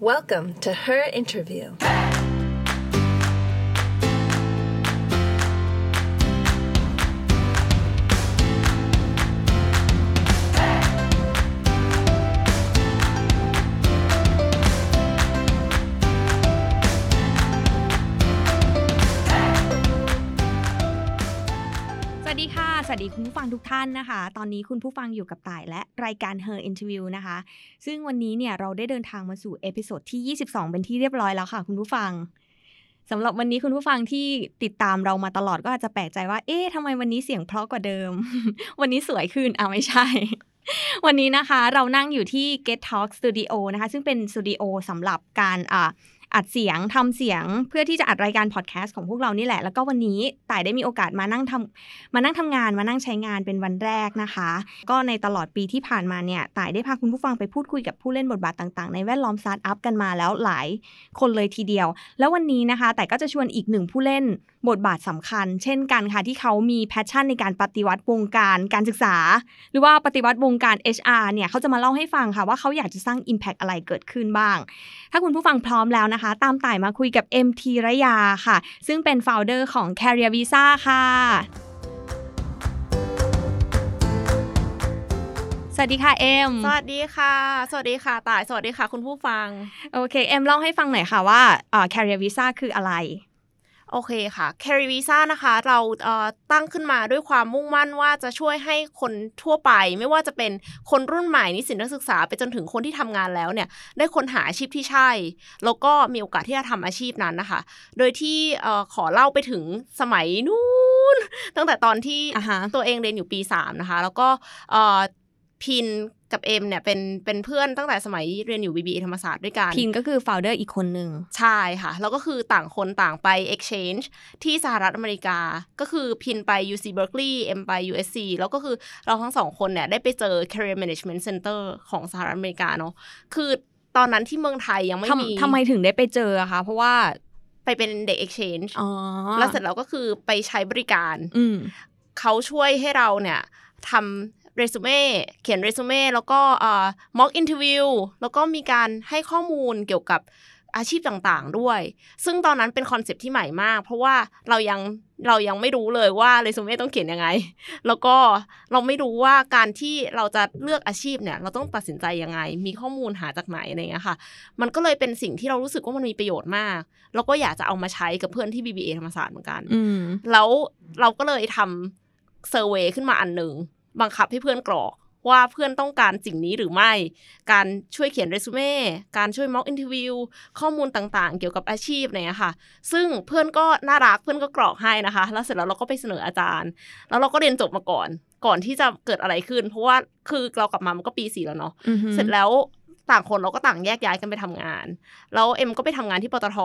Welcome to her interview.. คุณผู้ฟังทุกท่านนะคะ ตอนนี้คุณผู้ฟังอยู่กับต่ายและรายการ Her Interview นะคะ ซึ่งวันนี้เนี่ยเราได้เดินทางมาสู่ episode ที่ 22 เป็นที่เรียบร้อยแล้วค่ะ คุณผู้ฟังสำหรับวันนี้คุณผู้ฟังที่ติดตามเรามาตลอดก็อาจจะแปลกใจว่า เอ๊ะทำไมวันนี้เสียงเพราะกว่าเดิม วันนี้สวยขึ้นอ่าไม่ใช่ วันนี้นะคะเรานั่งอยู่ที่ Get Talk Studio นะคะ ซึ่งเป็นสตูดิโอสำหรับการอ่า อัดเสียงทำเสียงเพื่อที่จะอัดรายการพอดแคสต์ของพวกเรานี่แหละ แล้วก็วันนี้ต่ายได้มีโอกาสมานั่งทำมานั่งทำงานมานั่งใช้งานเป็นวันแรกนะคะ ก็ในตลอดปีที่ผ่านมาเนี่ยต่ายได้พาคุณผู้ฟังไปพูดคุยกับผู้เล่นบทบาทต่างๆ ในแวดล้อมสตาร์ทอัพกันมาแล้วหลายคนเลยทีเดียว แล้ววันนี้นะคะต่ายก็จะชวนอีกหนึ่งผู้เล่นบทบาทสำคัญ เช่นกันค่ะที่เขามี passion ในการปฏิวัติวงการการศึกษา หรือว่าปฏิวัติวงการ HR เนี่ยเขาจะมาเล่าให้ฟังค่ะว่าเขาอยากจะสร้าง Impact อะไรเกิดขึ้นบ้าง ถ้าคุณผู้ฟังพร้อมแล้วนะคะ ตามต่ายมาคุยกับ MT ระยาค่ะ ซึ่งเป็น founder ของ Career Visa ค่ะสวัสดีค่ะเอ็ม สวัสดีค่ะ สวัสดีค่ะต่าย สวัสดีค่ะ คุณผู้ฟัง โอเค เอ็มเล่าให้ฟังหน่อยค่ะว่าเอ่อ Career Visa คืออะไร โอเคค่ะ Carry Visa นะคะ เราเอ่อตั้งขึ้นมาด้วยความมุ่งมั่นว่าจะช่วยให้คนทั่วไป ไม่ว่าจะเป็นคนรุ่นใหม่นิสิตนักศึกษาไปจนถึงคนที่ทำงานแล้วเนี่ย ได้ค้นหาอาชีพที่ใช่ แล้วก็มีโอกาสที่จะทำอาชีพนั้นนะคะ โดยที่เอ่อขอเล่าไปถึงสมัยนู้นตั้งแต่ตอนที่อ่าฮะตัวเองเรียนอยู่ปี 3 นะคะ แล้วก็เอ่อ พินกับเอ็มเนี่ยเป็นเป็นเพื่อนตั้งแต่สมัยเรียนอยู่ BBA ธรรมศาสตร์ด้วยกันพินก็คือ founder อีกคนหนึ่งใช่ค่ะ แล้วก็คือต่างคนต่างไป exchange ที่สหรัฐอเมริกา ก็คือพินไป UC Berkeley เอ็มไป USC แล้วก็คือเราทั้งสองคนเนี่ยได้ไปเจอ career management center ของสหรัฐอเมริกาเนาะคือตอนนั้นที่เมืองไทยยังไม่มีทำทำไมถึงได้ไปเจออะคะเพราะว่าไปเป็นเด็ก exchange อ๋อแล้วเสร็จแล้วก็คือไปใช้บริการอืมเขาช่วยให้เราเนี่ยทำ เรซูเม่เขียนเรซูเม่แล้วก็เอ่อ mock interview แล้วก็มีการให้ข้อมูลเกี่ยวกับอาชีพต่างๆด้วย ซึ่งตอนนั้นเป็นคอนเซปต์ที่ใหม่มาก เพราะว่าเรายังเรายังไม่รู้เลยว่าเรซูเม่ต้องเขียนยังไง แล้วก็เราไม่รู้ว่าการที่เราจะเลือกอาชีพเนี่ย เราต้องตัดสินใจยังไง มีข้อมูลหาจากไหนอะไรอย่างเงี้ยค่ะ มันก็เลยเป็นสิ่งที่เรารู้สึกว่ามันมีประโยชน์มาก แล้วก็อยากจะเอามาใช้กับเพื่อนที่ BBA ธรรมศาสตร์เหมือนกันอืมแล้วเราก็เลยทำ survey ขึ้นมาอันหนึ่ง บังคับให้เพื่อนกรอกว่าเพื่อนต้องการสิ่งนี้หรือไม่ การช่วยเขียนเรซูเม่ การช่วย mock interview ข้อมูลต่างๆ เกี่ยวกับอาชีพเนี่ยค่ะ ซึ่งเพื่อนก็น่ารัก เพื่อนก็กรอกให้นะคะ แล้วเสร็จแล้วเราก็ไปเสนออาจารย์ แล้วเราก็เรียนจบมาก่อน ก่อนที่จะเกิดอะไรขึ้น เพราะว่าคือเรากลับมามันก็ปีสี่แล้วเนาะอือฮึเสร็จแล้วต่างคนเราก็ต่างแยกย้ายกันไปทำงาน แล้วเอ็มก็ไปทำงานที่ปตท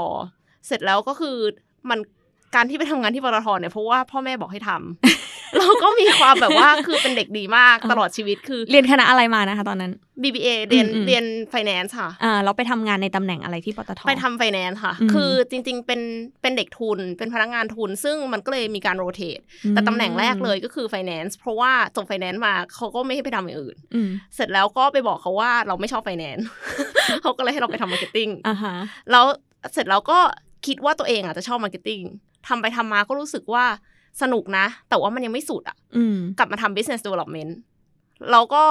เสร็จแล้วก็คือมันการที่ไปทำงานที่ปตทเนี่ยเพราะว่าพ่อแม่บอกให้ทำ เราก็มีความแบบว่าคือเป็นเด็กดีมากตลอดชีวิตคือ เรียนคณะอะไรมานะคะ ตอนนั้น BBA เรียนอืมอืมเรียน finance ค่ะอ่าเราไปทำงานในตำแหน่งอะไรที่ปตทไปทำ finance ค่ะอืมคือจริง ๆ เป็นเป็นเด็กทุนเป็นพนักงานทุน ซึ่งมันก็เลยมีการโรเตทแต่ตำแหน่งแรกเลยก็คือ finance เพราะว่าจบ finance มาเขาก็ไม่ให้ไปทำอย่างอื่นอืมเสร็จแล้วก็ไปบอกเขาว่าเราไม่ชอบ finance เขาก็เลยให้เราไปทำ marketing อ่าฮะแล้วเสร็จแล้วก็คิดว่าตัวเองอาจจะชอบ marketing ทำไปทำมาก็รู้สึกว่า สนุกนะ แต่ว่ามันยังไม่สุดอะอืมกลับมาทำ business development เราก็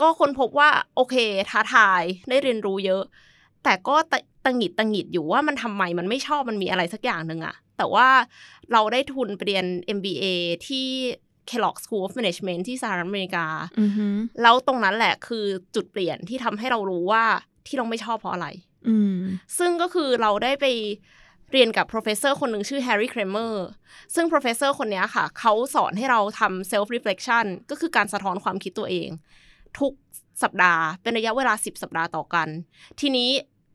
ก็ค้นพบว่า โอเค ท้าทายได้เรียนรู้เยอะ แต่ก็ตะตังหงิดตังหงิดอยู่ว่ามันทำไมมันไม่ชอบมันมีอะไรสักอย่างหนึ่งอะแต่ว่าเราได้ทุนไปเรียน MBA ที่ Kellogg School of Management ที่สหรัฐอเมริกาอือฮึแล้วตรงนั้นแหละคือจุดเปลี่ยนที่ทำให้เรารู้ว่าที่เราไม่ชอบเพราะอะไรอืมซึ่งก็คือเราได้ไป เรียนกับ professor คนหนึ่งชื่อ Harry Kramer ซึ่ง professor คนนี้ค่ะ เขาสอนให้เราทำ self reflection ก็คือการสะท้อนความคิดตัวเอง ทุกสัปดาห์ เป็นระยะเวลา 10 สัปดาห์ต่อกัน ทีนี้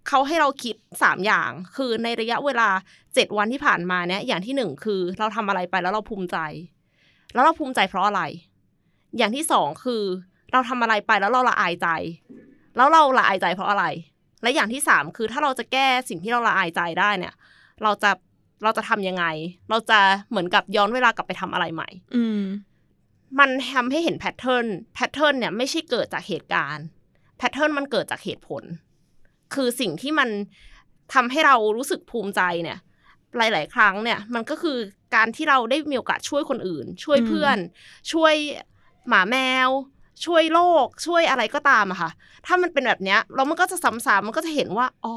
เขาให้เราคิด 3 อย่าง คือในระยะเวลา 7 วันที่ผ่านมาเนี้ยอย่างที่หนึ่งคือเราทำอะไรไปแล้วเราภูมิใจ แล้วเราภูมิใจเพราะอะไร อย่างที่สองคือ เราทำอะไรไปแล้วเราละอายใจ แล้วเราละอายใจเพราะอะไร และอย่างที่สามคือถ้าเราจะแก้สิ่งที่เราละอายใจได้เนี่ย เราจะเราจะทำยังไง เราจะเหมือนกับย้อนเวลากลับไปทำอะไรใหม่ อืมมันทำให้เห็นแพทเทิร์น แพทเทิร์นเนี่ยไม่ใช่เกิดจากเหตุการณ์ แพทเทิร์นมันเกิดจากเหตุผล คือสิ่งที่มันทำให้เรารู้สึกภูมิใจเนี่ย หลาย ๆ ครั้งเนี่ย มันก็คือการที่เราได้มีโอกาสช่วยคนอื่น ช่วยเพื่อน ช่วยหมาแมว ช่วยโลก ช่วยอะไรก็ตามอะค่ะ ถ้ามันเป็นแบบเนี้ยแล้วมันก็จะซ้ำๆมันก็จะเห็นว่า อ๋อ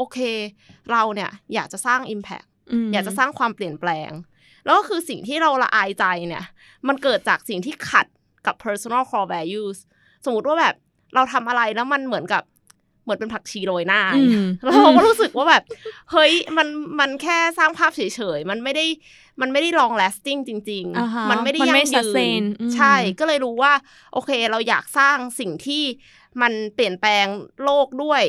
โอเค เราเนี่ยอยากจะสร้าง Impact มอยากจะสร้างความเปลี่ยนแปลง แล้วก็คือสิ่งที่เราละอายใจเนี่ย มันเกิดจากสิ่งที่ขัดกับ personal core values สมมติว่าแบบเราทำอะไรแล้วมันเหมือนกับเหมือนเป็นผักชีโรยหน้าอืมแล้วเราก็รู้สึกว่าแบบเฮ้ยมันมันแค่สร้างภาพเฉยๆ มันไม่ได้มันไม่ได้ long lasting จริงอ่าฮะๆมันไม่ได้มันยั่ไม่งยื sustain นอืมใช่ก็เลยรู้ว่า โอเค เราอยากสร้างสิ่งที่มันเปลี่ยนแปลงโลกด้วย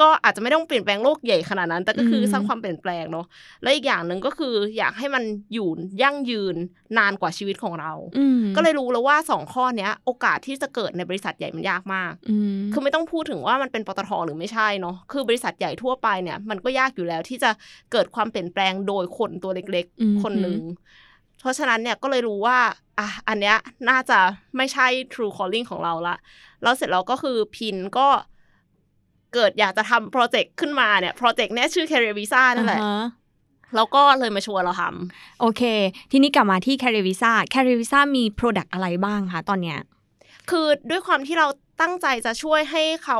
ก็อาจจะไม่ต้องเปลี่ยนแปลงโลกใหญ่ขนาดนั้น แต่ก็คืออมสร้างความเปลี่ยนแปลงเนาะแล้วอีกอย่างหนึ่งก็คืออยากให้มันอยู่ยั่งยืนนานกว่าชีวิตของเราอืมก็เลยรู้แล้วว่าสองข้อเนี้ย โอกาสที่จะเกิดในบริษัทใหญ่มันยากมากอืมคือไม่ต้องพูดถึงว่ามันเป็นปตทหรือไม่ใช่เนาะคือบริษัทใหญ่ทั่วไปเนี่ย มันก็ยากอยู่แล้วที่จะเกิดความเปลี่ยนแปลงโดยคนตัวเล็กอืมๆคนหนึ่งเพราะฉะนั้นเนี่ยก็เลยรู้ว่าอะอันเนี้ยน่าจะไม่ใช่ true calling ของเราละแล้วเสร็จแล้วก็คือพินก็ เกิดอยากจะทำโปรเจกต์ขึ้นมาเนี่ยโปรเจกต์เนี้ยชื่อ Career Visa นั่นแหละอ่าฮะแล้วก็เลยมาชวนเราทำโอเค ทีนี้กลับมาที่ c a r r i e r Visa c a r r i e r Visa มี Product อะไรบ้างคะตอนเนี้ยคือด้วยความที่เราตั้งใจจะช่วยให้เขา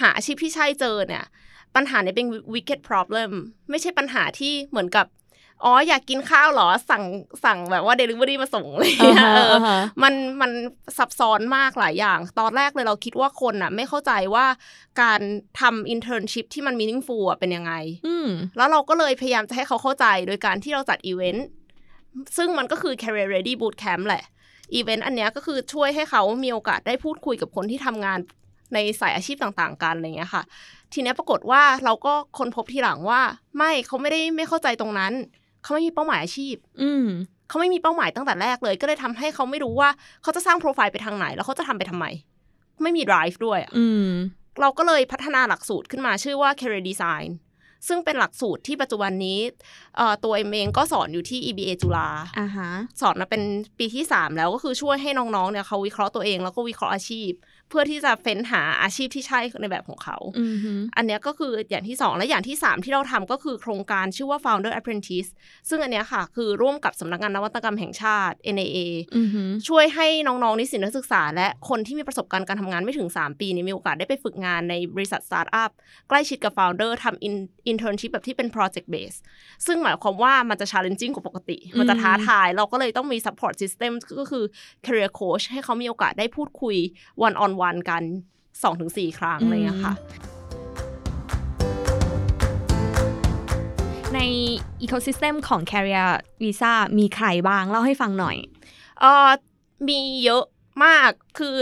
หาอาชีพที่ใช่เจอเนี่ย ปัญหาเนี่ยเป็น wicked problem ไม่ใช่ปัญหาที่เหมือนกับ อ๋ออยากกินข้าวเหรอสั่งสั่งแบบว่า delivery มาส่งเลยอ่าฮะเอออาฮะมันมันซับซ้อนมากหลายอย่าง ตอนแรกเลยเราคิดว่าคนอะ ไม่เข้าใจว่าการทำ internship ที่มัน meaningful อะเป็นยังไงอืมแล้วเราก็เลยพยายามจะให้เขาเข้าใจโดยการที่เราจัดอีเวนต์ซึ่งมันก็คือ career ready boot camp แหละอีเวนต์อันเนี้ยก็คือช่วยให้เขามีโอกาสได้พูดคุยกับคนที่ทำงานในสายอาชีพต่างๆ กันอะไรเงี้ยค่ะ ทีเนี้ยปรากฏว่าเราก็ค้นพบทีหลังว่า ไม่เขาไม่ได้ไม่เข้าใจตรงนั้น เขาไม่มีเป้าหมายอาชีพ อืมเขาไม่มีเป้าหมายตั้งแต่แรกเลย ก็เลยทำให้เขาไม่รู้ว่าเขาจะสร้างโปรไฟล์ไปทางไหน แล้วเขาจะทำไปทำไม ไม่มี drive ด้วยอะอืมเราก็เลยพัฒนาหลักสูตรขึ้นมาชื่อว่า career design ซึ่งเป็นหลักสูตรที่ปัจจุบันนี้เอ่อตัวเอ็มเองก็สอนอยู่ที่ EBA จุฬาอ่าฮะสอนมาเป็นปีที่ 3 แล้วก็คือช่วยให้น้องๆเนี่ยเขาวิเคราะห์ตัวเองแล้วก็วิเคราะห์อาชีพ เพื่อที่จะเฟ้นหาอาชีพที่ใช่ในแบบของเขาอืมฮึอันเนี้ยก็คืออย่างที่ 2 และอย่างที่ 3 ที่เราทำก็คือโครงการชื่อว่า Founder Apprentice ซึ่งอันเนี้ยค่ะ คือร่วมกับสำนักงานนวัตกรรมแห่งชาติ NIA อืมฮึช่วยให้น้องๆนิสิตนักศึกษา และคนที่มีประสบการณ์การทำงานไม่ถึง 3 ปีเนี่ยมีโอกาสได้ไปฝึกงานในบริษัทสตาร์ทอัพใกล้ชิดกับ Founder ทำ in- internship แบบที่เป็น project base ซึ่งหมายความว่ามันจะ challenging กว่าปกติ มันจะท้าทายเราก็เลยต้องมี support system ก็คือ career coach ให้เขามีโอกาสได้พูดคุย one on one กัน 2-4 ครั้งอะไรอย่างเงี้ยค่ะใน ecosystem ของ Career Visa มีใครบ้าง เล่าให้ฟังหน่อยเออมีเยอะมากคือ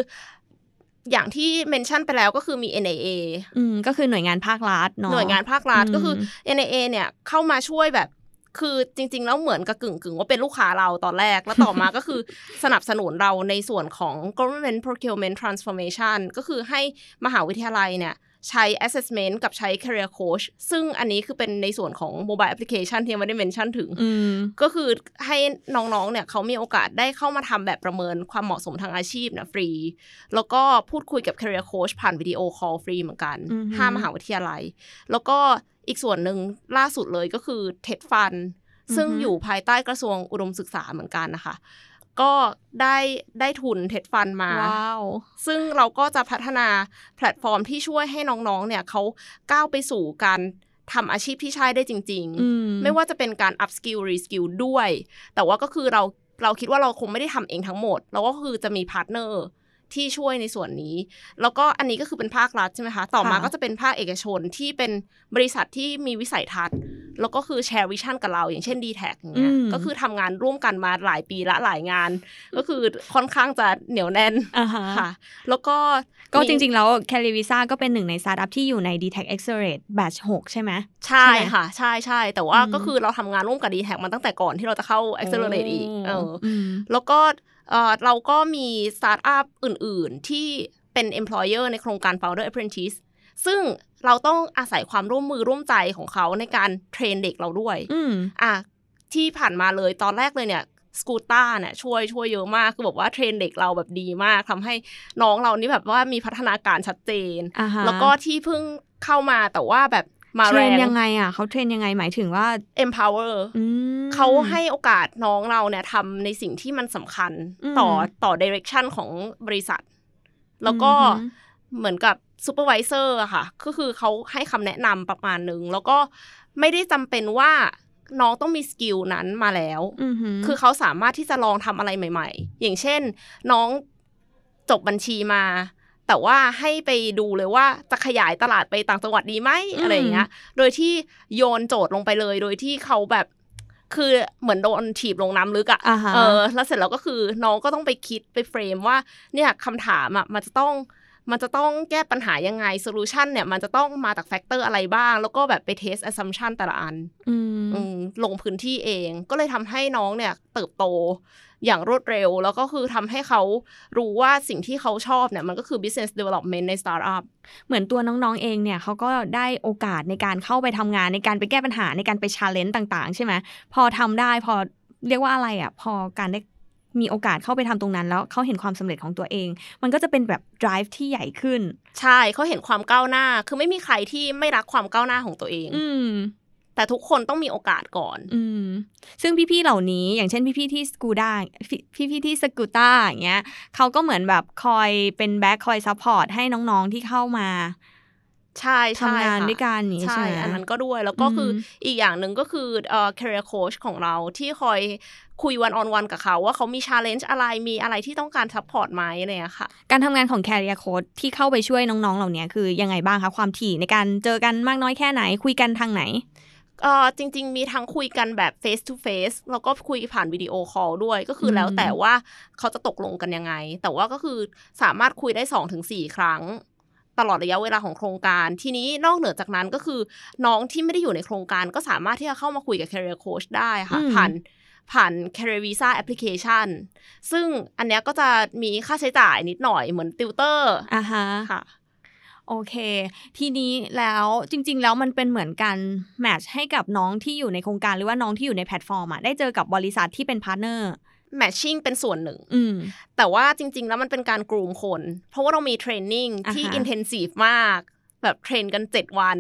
อย่างที่เมนชั่นไปแล้วก็คือมี NAA อืมก็คือหน่วยงานภาครัฐเนาะหน่วยงานภาครัฐอืมก็คือ NAA เนี่ยเข้ามาช่วยแบบ คือจริง ๆ แล้วเหมือนกับกึ่งกึ่งๆว่าเป็นลูกค้าเราตอนแรก แล้วต่อมาก็คือสนับสนุนเราในส่วนของ government procurement transformation ก็คือให้มหาวิทยาลัยเนี่ยใช้ assessment กับใช้ career coach ซึ่งอันนี้คือเป็นในส่วนของ mobile application ที่ยังไม่ได้เมนชั่นถึงอืมก็คือให้น้องๆ เนี่ยเขามีโอกาสได้เข้ามาทำแบบประเมินความเหมาะสมทางอาชีพเนี่ยฟรี แล้วก็พูดคุยกับ career coach ผ่านวิดีโอคอลฟรีเหมือนกันอือฮึห้ามหาวิทยาลัย แล้วก็ อีกส่วนหนึ่งล่าสุดเลยก็คือ TED Fund ซึ่งอยู่ภายใต้กระทรวงอุดมศึกษาเหมือนกันนะคะ ก็ได้ได้ทุน TED Fund มาว้าวซึ่งเราก็จะพัฒนาแพลตฟอร์มที่ช่วยให้น้องๆ เนี่ยเขาก้าวไปสู่การทำอาชีพที่ใช่ได้จริงอืมไม่ว่าจะเป็นการ upskill reskill ด้วย แต่ว่าก็คือเราเราคิดว่าเราคงไม่ได้ทำเองทั้งหมด เราก็คือจะมี partner ที่ช่วยในส่วนนี้ แล้วก็อันนี้ก็คือเป็นภาครัฐใช่ไหมคะ ต่อมาค่ะก็จะเป็นภาคเอกชนที่เป็นบริษัทที่มีวิสัยทัศน์ แล้วก็คือแชร์ vision กับเรา อย่างเช่น d t แทอย่างเงี้ยก็คือทำงานร่วมกันมาหลายปีละหลายงาน ก็คือค่อนข้างจะเหนียวแน่นอ่าฮะค่ะ แล้วก็ก็มีจริง ๆ แล้ว c a r r i e r Visa ก็เป็นหนึ่งในสตาร์ทอัพที่อยู่ใน d t e c h Accelerate Batch 6 ใช่ไหมใช่ใช่ไหมค่ะ ใช่ใช่แต่ว่าอืมก็คือเราทำงานร่วมกับ d t แทมาตั้งแต่ก่อนที่เราจะเข้า Accelerate อีกเอออมแล้วก็ เอ่อเราก็มีสตาร์ทอัพอื่น ๆ ที่เป็น employer ในโครงการ Founder Apprentice ซึ่งเราต้องอาศัยความร่วมมือร่วมใจของเขาในการ train เด็กเราด้วยอืมอะที่ผ่านมาเลยตอนแรกเลยเนี่ยสกูต้าเนี่ยช่วยช่วยเยอะมาก คือบอกว่าเทรนเด็กเราแบบดีมากทำให้น้องเรานี่แบบว่ามีพัฒนาการชัดเจนอ่าฮะแล้วก็ที่เพิ่งเข้ามาแต่ว่าแบบ มาเทรแรนงยังไงอะเขาเทรนยังไงหมายถึงว่า empower อืมเขาให้โอกาสน้องเราเนี่ยทำในสิ่งที่มันสำคัญอืมต่อต่อ direction ของบริษัท แล้วก็อือหือเหมือนกับ supervisor อะค่ะ ก็คือเขาให้คำแนะนำประมาณหนึ่ง แล้วก็ไม่ได้จำเป็นว่าน้องต้องมี skill นั้นมาแล้วอือหือคือเขาสามารถที่จะลองทำอะไรใหม่ ๆ อย่างเช่น น้องจบบัญชีมา แต่ว่าให้ไปดูเลยว่าจะขยายตลาดไปต่างจังหวัดดีไหมอะไรอย่างเงี้ย โดยที่โยนโจทย์ลงไปเลย โดยที่เขาแบบคือเหมือนโดนถีบลงน้ำลึกอะอ่าฮะเออ แล้วเสร็จแล้วก็คือน้องก็ต้องไปคิดไป frame ว่า เนี่ยคำถามอะมันจะต้อง มันจะต้องแก้ปัญหายังไง solution เนี่ยมันจะต้องมาจาก factor อะไรบ้าง แล้วก็แบบไป test assumption แต่ละอันอืมอืมลงพื้นที่เอง ก็เลยทำให้น้องเนี่ยเติบโตอย่างรวดเร็ว แล้วก็คือทำให้เขารู้ว่าสิ่งที่เขาชอบเนี่ยมันก็คือ business development ในสตาร์ทอัพเหมือนตัวน้องๆเองเนี่ยเขาก็ได้โอกาสในการเข้าไปทำงานในการไปแก้ปัญหาในการไป challenge ต่าง ๆ ใช่ไหมพอทำได้พอเรียกว่าอะไรอะ พอการได้ มีโอกาสเข้าไปทำตรงนั้น แล้วเขาเห็นความสำเร็จของตัวเอง มันก็จะเป็นแบบ drive ที่ใหญ่ขึ้น ใช่เขาเห็นความก้าวหน้า คือไม่มีใครที่ไม่รักความก้าวหน้าของตัวเอง อืมแต่ทุกคนต้องมีโอกาสก่อน อืมซึ่งพี่ๆ เหล่านี้อย่างเช่นพี่ๆ ที่ Skootar พี่ๆ ที่ Skootar อย่างเงี้ยเขาก็เหมือนแบบคอยเป็น back คอย support ให้น้องๆ ที่เข้ามา ใช่ใช่ทำงานค่ะด้วยกันอย่างนี้ใช่ใช่ไหมอันนั้นก็ด้วยแล้วก็คืออมอีกอย่างหนึ่งก็คือเอ่อ career coach ของเราที่คอยคุย one-on-one กับเขาว่าเขามี challenge อะไรมีอะไรที่ต้องการ support ไหมอะไรอย่างเงี้ยค่ะ การทำงานของ Career Coach ที่เข้าไปช่วยน้องๆ เหล่านี้คือยังไงบ้างคะ ความถี่ในการเจอกันมากน้อยแค่ไหน คุยกันทางไหนเออจริง ๆ มีทั้งคุยกันแบบ face to face แล้วก็คุยผ่านวิดีโอคอลด้วยก็คืออมแล้วแต่ว่าเขาจะตกลงกันยังไง แต่ว่าก็คือสามารถคุยได้ 2 ถึง 4 ครั้ง ตลอดระยะเวลาของโครงการ ทีนี้นอกเหนือจากนั้นก็คือ น้องที่ไม่ได้อยู่ในโครงการก็สามารถที่จะเข้ามาคุยกับ career coach ได้ค่ะอืมผ่านผ่าน career visa application ซึ่งอันเนี้ยก็จะมีค่าใช้จ่ายนิดหน่อยเหมือนติวเตอร์อ่าฮะค่ะโอเค ทีนี้แล้วจริง ๆ แล้วมันเป็นเหมือนการ match ให้กับน้องที่อยู่ในโครงการหรือว่าน้องที่อยู่ในแพลตฟอร์มอะได้เจอกับบริษัทที่เป็นพาร์ทเนอร์ matching เป็นส่วนหนึ่งอืมแต่ว่าจริง ๆ แล้วมันเป็นการ groomคน เพราะว่าเรามี training ที่อ่าฮะ intensive มาก แบบ train กัน 7 วัน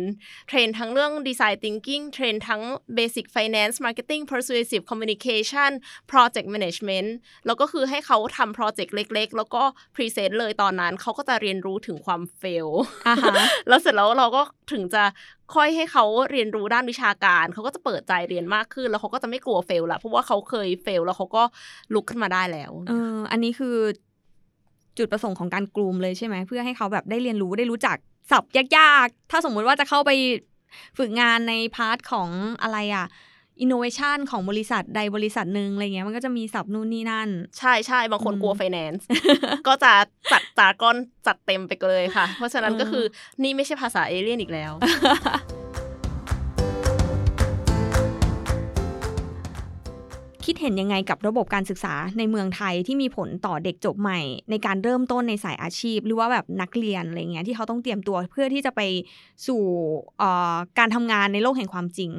train ทั้งเรื่อง Design Thinking train ทั้ง Basic Finance Marketing Persuasive Communication Project Management แล้วก็คือให้เขาทำโปรเจกต์เล็ก ๆ แล้วก็present เลยตอนนั้นเขาก็จะเรียนรู้ถึงความ fail อ่าฮะแล้วเสร็จแล้วเราก็ถึงจะค่อยให้เขาเรียนรู้ด้านวิชาการ เขาก็จะเปิดใจเรียนมากขึ้น แล้วเขาก็จะไม่กลัว fail ละเพราะว่าเขาเคย fail แล้วเขาก็ลุกขึ้นมาได้แล้วเอออันนี้คือจุดประสงค์ของการ groom เลยใช่ไหมเพื่อให้เขาแบบได้เรียนรู้ได้รู้จัก ศัพท์ยากๆ ถ้าสมมุติว่าจะเข้าไปฝึกงานใน part ของอะไรอะอินโนเวชันของบริษัทใดบริษัทหนึ่งอะไรเงี้ยมันก็จะมีศัพท์นู่นนี่นั่น ใช่ใช่บางคนอืมกลัวไฟแนนซ์ก็จะจัดตาก้อนจัดเต็มไปเลยค่ะ เพราะฉะนั้นเออก็คือนี่ไม่ใช่ภาษาเอเลี่ยนอีกแล้ว คิดเห็นยังไงกับระบบการศึกษาในเมืองไทยที่มีผลต่อเด็กจบใหม่ ในการเริ่มต้นในสายอาชีพ หรือว่าแบบนักเรียนอะไรเงี้ยที่เขาต้องเตรียมตัวเพื่อที่จะไปสู่เอ่อการทำงานในโลกแห่งความจริง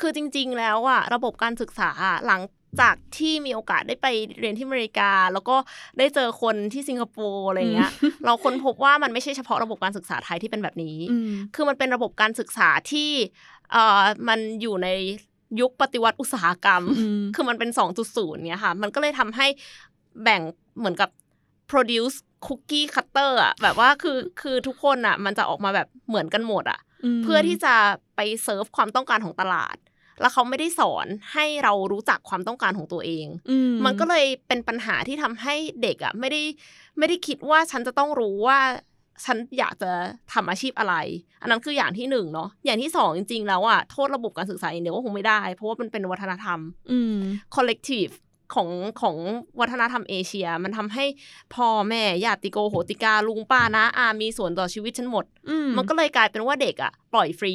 คือจริง ๆ แล้วอะระบบการศึกษาอะหลังจากที่มีโอกาสได้ไปเรียนที่อเมริกา แล้วก็ได้เจอคนที่สิงคโปร์อะไรเงี้ยเราค้นพบว่ามันไม่ใช่เฉพาะระบบการศึกษาไทยที่เป็นแบบนี้อืมคือมันเป็นระบบการศึกษาที่เอ่อมันอยู่ใน ยุคปฏิวัติอุตสาหกรรมอืมคือมันเป็น2.0เนี้ยค่ะ มันก็เลยทำให้แบ่งเหมือนกับ produce cookie cutter อะแบบว่าคือคือทุกคนอะมันจะออกมาแบบเหมือนกันหมดอะมเพื่อที่จะไปเซิร์ฟความต้องการของตลาด แล้วเขาไม่ได้สอนให้เรารู้จักความต้องการของตัวเองอืมันก็เลยเป็นปัญหาที่ทำให้เด็กอะ ไม่ได้ไม่ได้คิดว่าฉันจะต้องรู้ว่า ฉันอยากจะทำอาชีพอะไร อันนั้นคืออย่างที่หนึ่งเนาะอย่างที่สองจริง ๆ แล้วอะโทษระบบการศึกษาอย่างเดียวก็คงไม่ได้ เพราะว่ามันเป็นวัฒนธรรม อืม collective ของของวัฒนธรรมเอเชีย มันทำให้พ่อแม่ญาติโกโหติกาลุงป้านะอามีส่วนต่อชีวิตฉันหมดอืมมันก็เลยกลายเป็นว่าเด็กอะปล่อยฟรี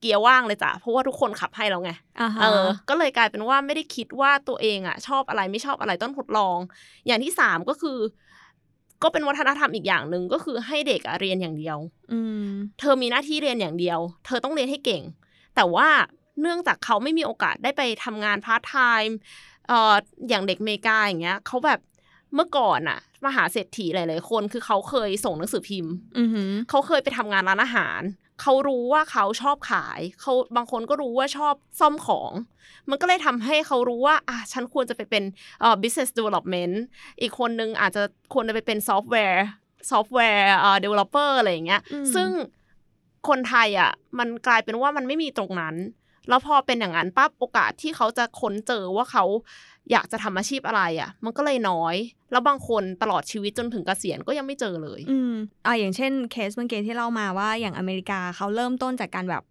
เกียร์ว่างเลยจ้ะเพราะว่าทุกคนขับให้แล้วไงอ่าฮะเออ ก็เลยกลายเป็นว่าไม่ได้คิดว่าตัวเองอะ ชอบอะไรไม่ชอบอะไรต้องทดลอง อย่างที่สามก็คือ ก็เป็นวัฒนธรรมอีกอย่างหนึ่งก็คือให้เด็กอะเรียนอย่างเดียว อืมเธอมีหน้าที่เรียนอย่างเดียว เธอต้องเรียนให้เก่ง แต่ว่าเนื่องจากเขาไม่มีโอกาสได้ไปทำงานพาร์ทไทม์เอ่ออย่างเด็กอเมริกาอย่างเงี้ยเขาแบบเมื่อก่อนอะมหาเศรษฐีหลาย ๆ คน คือเขาเคยส่งหนังสือพิมพ์อือหือเขาเคยไปทำงานร้านอาหาร เขารู้ว่าเขาชอบขายเขาบางคนก็รู้ว่าชอบซ่อมของ มันก็เลยทำให้เขารู้ว่าอะฉันควรจะไปเป็นเอ่อ business development อีกคนนึงอาจจะควรจะไปเป็น software software เอ่อ developer อะไรอย่างเงี้ยอืมซึ่งคนไทยอะมันกลายเป็นว่ามันไม่มีตรงนั้น แล้วพอเป็นอย่างนั้นปั๊บโอกาสที่เขาจะค้นเจอว่าเขาอยากจะทำอาชีพอะไรอะ มันก็เลยน้อย แล้วบางคนตลอดชีวิตจนถึงเกษียณก็ยังไม่เจอเลย อืมอ่าอย่างเช่นเคสเมื่อกี้ที่เล่ามาว่าอย่างอเมริกาเขาเริ่มต้นจากการแบบ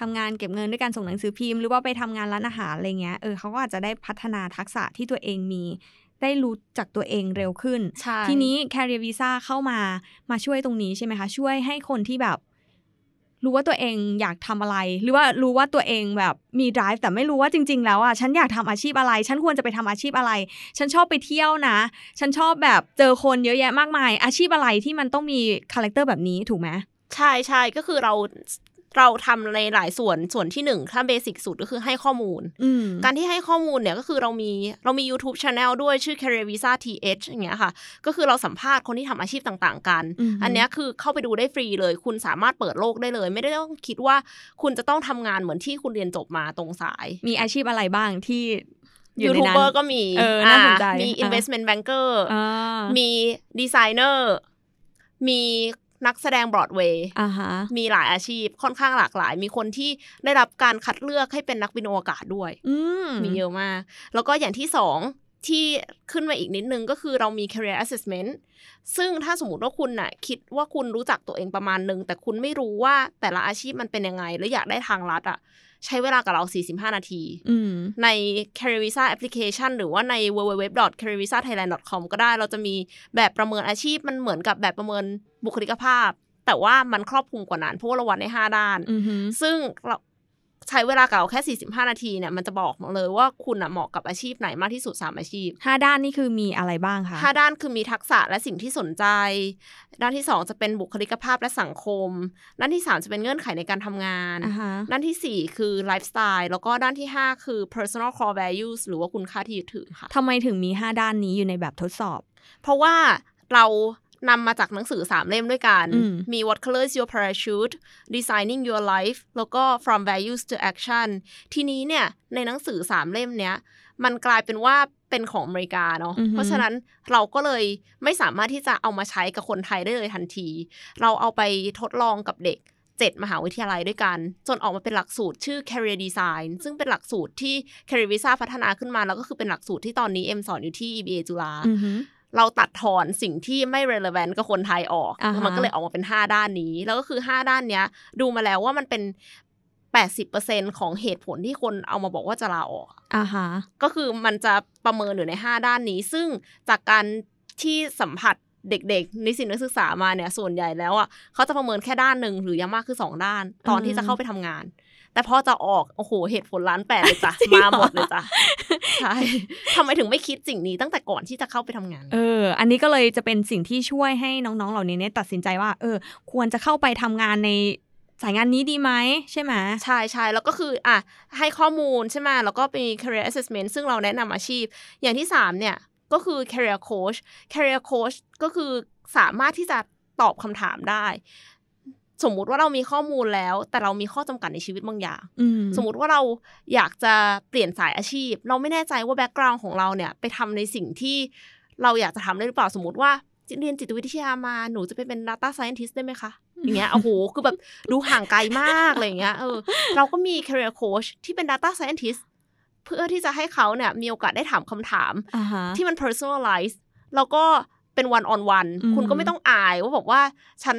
ทำงานเก็บเงินด้วยการส่งหนังสือพิมพ์หรือว่าไปทำงานร้านอาหารอะไรเงี้ย เออเขาก็อาจจะได้พัฒนาทักษะที่ตัวเองมี ได้รู้จักตัวเองเร็วขึ้นใช่ทีนี้ Career Visa เข้ามามาช่วยตรงนี้ใช่ไหมคะ ช่วยให้คนที่แบบ รู้ว่าตัวเองอยากทำอะไร หรือว่ารู้ว่าตัวเองแบบมี drive แต่ไม่รู้ว่าจริง ๆ แล้วอะฉันอยากทำอาชีพอะไร ฉันควรจะไปทำอาชีพอะไร ฉันชอบไปเที่ยวนะ ฉันชอบแบบเจอคนเยอะแยะมากมาย อาชีพอะไรที่มันต้องมี character แบบนี้ถูกไหมใช่ใช่ก็คือเรา เราทำในหลายส่วนส่วนที่หนึ่งถ้า basic สุดก็คือให้ข้อมูลอืมการที่ให้ข้อมูลเนี่ยก็คือเรามีเรามี YouTube Channel ด้วยชื่อ Career Visa TH อย่างเงี้ยค่ะ ก็คือเราสัมภาษณ์คนที่ทำอาชีพต่างๆ กันอือฮึอันเนี้ยคือเข้าไปดูได้ฟรีเลย คุณสามารถเปิดโลกได้เลย ไม่ได้ต้องคิดว่าคุณจะต้องทำงานเหมือนที่คุณเรียนจบมาตรงสาย มีอาชีพอะไรบ้างที่อยู่ในนั้นร์ก็มีเออน่าสนใจอ่ะ มี investment banker อ่ามีดีไซเนอร์ มี นักแสดงบรอดเวย์อ่าฮะมีหลายอาชีพค่อนข้างหลากหลาย มีคนที่ได้รับการคัดเลือกให้เป็นนักบินอวกาศด้วยอืมมีเยอะมาก แล้วก็อย่างที่สองที่ขึ้นมาอีกนิดนึงก็คือเรามี career assessment ซึ่งถ้าสมมติว่าคุณน่ะคิดว่าคุณรู้จักตัวเองประมาณนึง แต่คุณไม่รู้ว่าแต่ละอาชีพมันเป็นยังไง แล้วอยากได้ทางลัดอะ ใช้เวลากับเรา 45 นาทีอืมใน Career Visa application หรือว่าใน www.careervisathailand.com ก็ได้ เราจะมีแบบประเมินอาชีพมันเหมือนกับแบบประเมินบุคลิกภาพ แต่ว่ามันครอบคลุมกว่านั้นเพราะว่าเราวัดใน 5 ด้านอือฮึซึ่งเรา ใช้เวลากับเราแค่ 45 นาทีเนี่ยมันจะบอกมาเลยว่าคุณอะเหมาะกับอาชีพไหนมากที่สุด 3 อาชีพห้าด้านนี่คือมีอะไรบ้างคะ5ด้านคือมีทักษะและสิ่งที่สนใจ ด้านที่ 2 จะเป็นบุคลิกภาพและสังคม ด้านที่ 3 จะเป็นเงื่อนไขในการทำงานอ่าฮะด้านทีสี่ 4 คือไลฟ์สไตล์แล้วก็ด้านที่ 5 คือ personal core values หรือว่าคุณค่าที่ยึดถือค่ะทำไมถึงมี 5 ด้านนี้อยู่ในแบบทดสอบ เพราะว่าเรา นำมาจากหนังสือ3เล่มด้วยกันอืมมี What Colors Your Parachute Designing Your Life แล้วก็ From Values to Action ทีนี้เนี่ยในหนังสือ3เล่มเนี้ยมันกลายเป็นว่าเป็นของอเมริกาเนาะอือฮึเพราะฉะนั้นเราก็เลยไม่สามารถที่จะเอามาใช้กับคนไทยได้เลยทันที เราเอาไปทดลองกับเด็ก7มหาวิทยาลัยด้วยกัน จนออกมาเป็นหลักสูตรชื่อ Career Design ซึ่งเป็นหลักสูตรที่ Career Visa พัฒนาขึ้นมา แล้วก็คือเป็นหลักสูตรที่ตอนนี้เอ็มสอนอยู่ที่ EBA จุฬาอือฮึ เราตัดทอนสิ่งที่ไม่ relevant กับคนไทยออกอ่าฮะมันก็เลยออกมาเป็น 5 ด้านนี้ แล้วก็คือ 5 ด้านเนี้ย ดูมาแล้วว่ามันเป็น 80%ของเหตุผลที่คนเอามาบอกว่าจะลาออกอ่าฮะก็คือมันจะประเมินอยู่ใน 5 ด้านนี้ ซึ่งจากการที่สัมผัสเด็กๆนิสิตนักศึกษามาเนี่ยส่วนใหญ่แล้วอะเขาจะประเมินแค่ด้านหนึ่งหรืออยังมากคือ 2 ด้าน ตอนที่จะเข้าไปทำงาน แต่พอจะออกโอ้โหเหตุผลล้านแปดเลยจ้ะจริงเหรอมาหมดเลยจ้ะใช่ทำไมถึงไม่คิดสิ่งนี้ตั้งแต่ก่อนที่จะเข้าไปทำงาน เออ อันนี้ก็เลยจะเป็นสิ่งที่ช่วยให้น้องๆ เหล่านี้เนี่ยตัดสินใจว่า เออ ควรจะเข้าไปทำงานในสายงานนี้ดีไหมใช่ไหมใช่ใช่แล้วก็คืออะให้ข้อมูลใช่ไหมแล้วก็มี career assessment ซึ่งเราแนะนำอาชีพ อย่างที่สามเนี่ย ก็คือ career coach career coach ก็คือสามารถที่จะตอบคำถามได้ สมมุติว่าเรามีข้อมูลแล้ว แต่เรามีข้อจำกัดในชีวิตบางอย่างอืมสมมุติว่าเราอยากจะเปลี่ยนสายอาชีพ เราไม่แน่ใจว่าแบ็กกราวน์ของเราเนี่ย ไปทำในสิ่งที่เราอยากจะทำได้หรือเปล่าสมมติว่าเรียนจิตวิทยามาหนูจะไปเป็น data scientist ได้ไหมคะ อย่างเงี้ยโอ้โหคือแบบดูห่างไกลมากอะไรอย่างเงี้ยเออเราก็มี career coach ที่เป็น data scientist เพื่อที่จะให้เขาเนี่ยมีโอกาสได้ถามคำถามอ่าฮะที่มัน personalize แล้วก็เป็น one on one อืมคุณก็ไม่ต้องอายว่าบอกว่าฉัน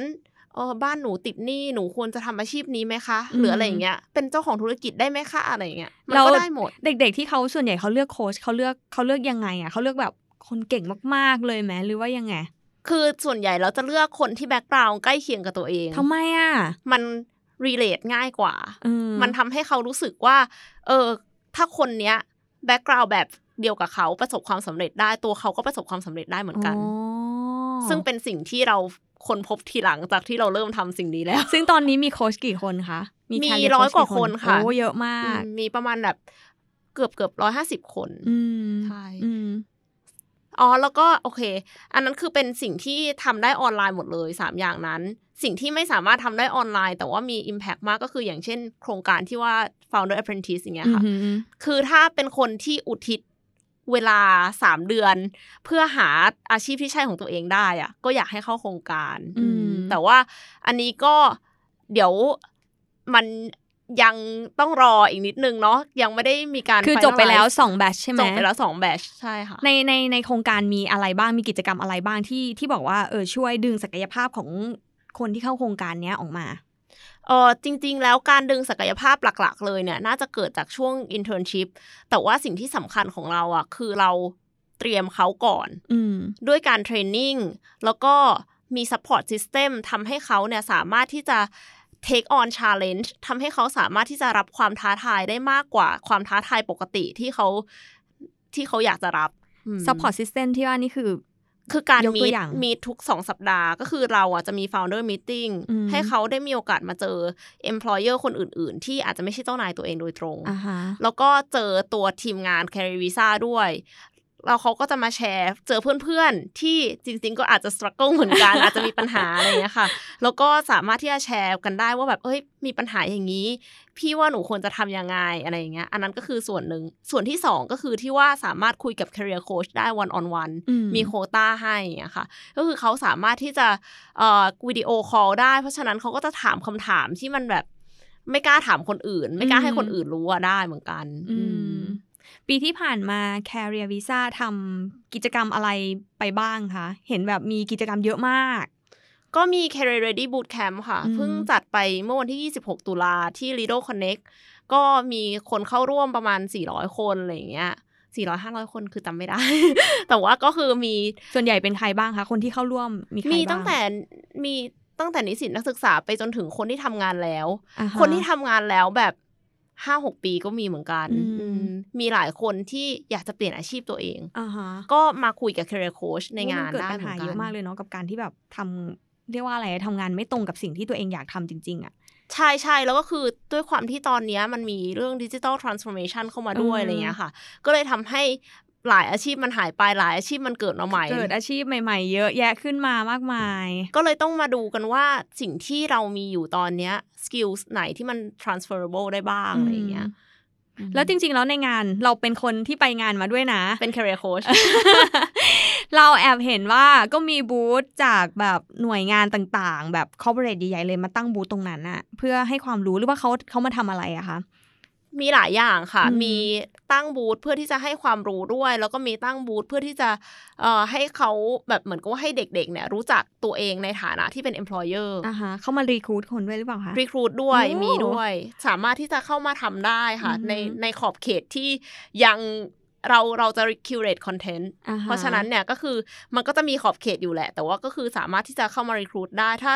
เออบ้านหนูติดหนี้หนูควรจะทำอาชีพนี้ไหมคะ หรืออะไรอย่างเงี้ยเป็นเจ้าของธุรกิจได้ไหมคะอะไรอย่างเงี้ยมันก็ได้หมด เด็ก ๆ ที่เขาส่วนใหญ่เขาเลือกโค้ชเขาเลือกเขาเลือกยังไงอะเขาเลือกแบบคนเก่งมากๆเลยไหมหรือว่ายังไง คือส่วนใหญ่เราจะเลือกคนที่ background ใกล้เคียงกับตัวเองทำไมอะมัน relate ง่ายกว่าอืมมันทำให้เขารู้สึกว่า เออ ถ้าคนเนี้ย background แบบเดียวกับเขาประสบความสำเร็จได้ตัวเขาก็ประสบความสำเร็จได้เหมือนกันอ๋อซึ่งเป็นสิ่งที่เรา ค้นพบทีหลังจากที่เราเริ่มทำสิ่งนี้แล้ว ซึ่งตอนนี้มีโค้ชกี่คนคะ มี career ร้อย coach กว่าคนค่ะโอ้เยอะมาก มีประมาณแบบเกือบเกือบร้อยห้าสิบคนอืมใช่อืมอ๋อแล้วก็โอเค อันนั้นคือเป็นสิ่งที่ทำได้ออนไลน์หมดเลย 3 อย่างนั้น สิ่งที่ไม่สามารถทำได้ออนไลน์ แต่ว่ามี Impact มากก็คืออย่างเช่น โครงการที่ว่า Founder Apprentice อย่างเงี้ยค่ะอือหือคือถ้าเป็นคนที่อุทิศ เวลาสามเดือน เพื่อหาอาชีพที่ใช่ของตัวเองได้อะก็อยากให้เข้าโครงการอืมแต่ว่าอันนี้ก็เดี๋ยวมันยังต้องรออีกนิดนึงเนาะยังไม่ได้มีการคือจบไปแล้ว finalize สองแบชใช่ไหมจบไปแล้วสองแบชใช่ค่ะในในในโครงการมีอะไรบ้างมีกิจกรรมอะไรบ้างที่ที่บอกว่าเออช่วยดึงศักยภาพของคนที่เข้าโครงการเนี้ยออกมา เออจริง ๆ แล้วการดึงศักยภาพหลัก ๆ เลยเนี่ยน่าจะเกิดจากช่วง internship แต่ว่าสิ่งที่สำคัญของเราอะ คือเราเตรียมเขาก่อนอืมด้วยการเทรนนิ่งแล้วก็มี support system ทำให้เขาเนี่ยสามารถที่จะ take on challenge ทำให้เขาสามารถที่จะรับความท้าทายได้มากกว่าความท้าทายปกติที่เขาที่เขาอยากจะรับอืม support system ที่ว่านี่คือ คือการยกมีตัวอย่างมีทุกสองสัปดาห์ ก็คือเราอะจะมี founder meeting อืมให้เขาได้มีโอกาสมาเจอ employer คนอื่น ๆ ที่อาจจะไม่ใช่เจ้านายตัวเองโดยตรงอ่าฮะแล้วก็เจอตัวทีมงาน Carry Visa ด้วยแล้วเขาก็จะมาแชร์เจอเพื่อนๆ ที่จริงๆ ก็อาจจะ struggle เหมือนกัน อาจจะมีปัญหาอะไรอย่างเงี้ยค่ะ แล้วก็สามารถที่จะแชร์กันได้ว่าแบบเอ้ยมีปัญหาอย่างนี้ พี่ว่าหนูควรจะทำยังไงอะไรอย่างเงี้ย อันนั้นก็คือส่วนหนึ่ง ส่วนที่สองก็คือที่ว่าสามารถคุยกับ career coach ได้ one on one อืมมีโควต้าให้อย่างเงี้ยค่ะ ก็คือเขาสามารถที่จะเอ่อวิดีโอคอลได้ เพราะฉะนั้นเขาก็จะถามคำถามที่มันแบบ ไม่กล้าถามคนอื่น ไม่กล้าให้คนอื่นรู้อะได้เหมือนกันอือืมมปีที่ผ่านมา Career Visa ทำกิจกรรมอะไรไปบ้างคะ เห็นแบบมีกิจกรรมเยอะมาก ก็มี Career Ready Bootcamp ค่ะอืมเพิ่งจัดไปเมื่อวันที่ 26 ตุลาที่ Lido Connect ก็มีคนเข้าร่วมประมาณ 400 คนอะไรอย่างเงี้ย400 500คนคือจำไม่ได้ แต่ว่าก็คือมีส่วนใหญ่เป็นใครบ้างคะ คนที่เข้าร่วมมีใครมีบ้างตั้งแต่มีตั้งแต่นิสิตนักศึกษาไปจนถึงคนที่ทำงานแล้วอ่าฮะคนที่ทำงานแล้วแบบห้าหกปีก็มีเหมือนกันอืมอืมมีหลายคนที่อยากจะเปลี่ยนอาชีพตัวเองอ่าฮะก็มาคุยกับ career coach ในงานโอ้มัเกิดได้ปัญเหมืหาอนกัเยอะนมากเลยเนาะกับการที่แบบทำ เรียกว่าอะไรทำงานไม่ตรงกับสิ่งที่ตัวเองอยากทำจริง ๆอะใช่ใช่แล้วก็คือด้วยความที่ตอนเนี้ยมันมีเรื่องดิจิ t a ลทรานส์ฟอร์เมชันเข้ามาด้วยอืมอะไรเงี้ยค่ะ ก็เลยทำให้หลายอาชีพมันหายไปหลายอาชีพมันเกิดมาใหม่ เกิดอาชีพใหม่ๆ เยอะแยะขึ้นมามากมาย ก็เลยต้องมาดูกันว่าสิ่งที่เรามีอยู่ตอนเนี้ย skill ไหนที่มัน transferable ได้บ้างอะไรเงี้ยแล้วจริง ๆ แล้วในงานเราเป็นคนที่ไปงานมาด้วยนะ เป็น career coach เราแอบเห็นว่าก็มีบูธจากแบบหน่วยงานต่างๆ แบบ corporate ใหญ่ๆเลยมาตั้งบูธตรงนั้นอะเพื่อให้ความรู้หรือว่าเขาเขามาทำอะไรอะคะมีหลายอย่างค่ะอืมมีตั้งบูธเพื่อที่จะให้ความรู้ด้วย แล้วก็มีตั้งบูธเพื่อที่จะเอ่อให้เขาแบบเหมือนกับว่าให้เด็กๆ เนี่ยรู้จักตัวเองในฐานะที่เป็น employer อ่าฮะเขามารีคูดคนด้วยหรือเปล่าคะรีครูดด้วยโอ้มีด้วย สามารถที่จะเข้ามาทำได้ค่ะอือฮึในในขอบเขตที่ยัง เราเราจะ curate content อ่าฮเพราะฉะนั้นเนี่ยก็คือมันก็จะมีขอบเขตอยู่แหละ แต่ว่าก็คือสามารถที่จะเข้ามา recruit ได้ถ้า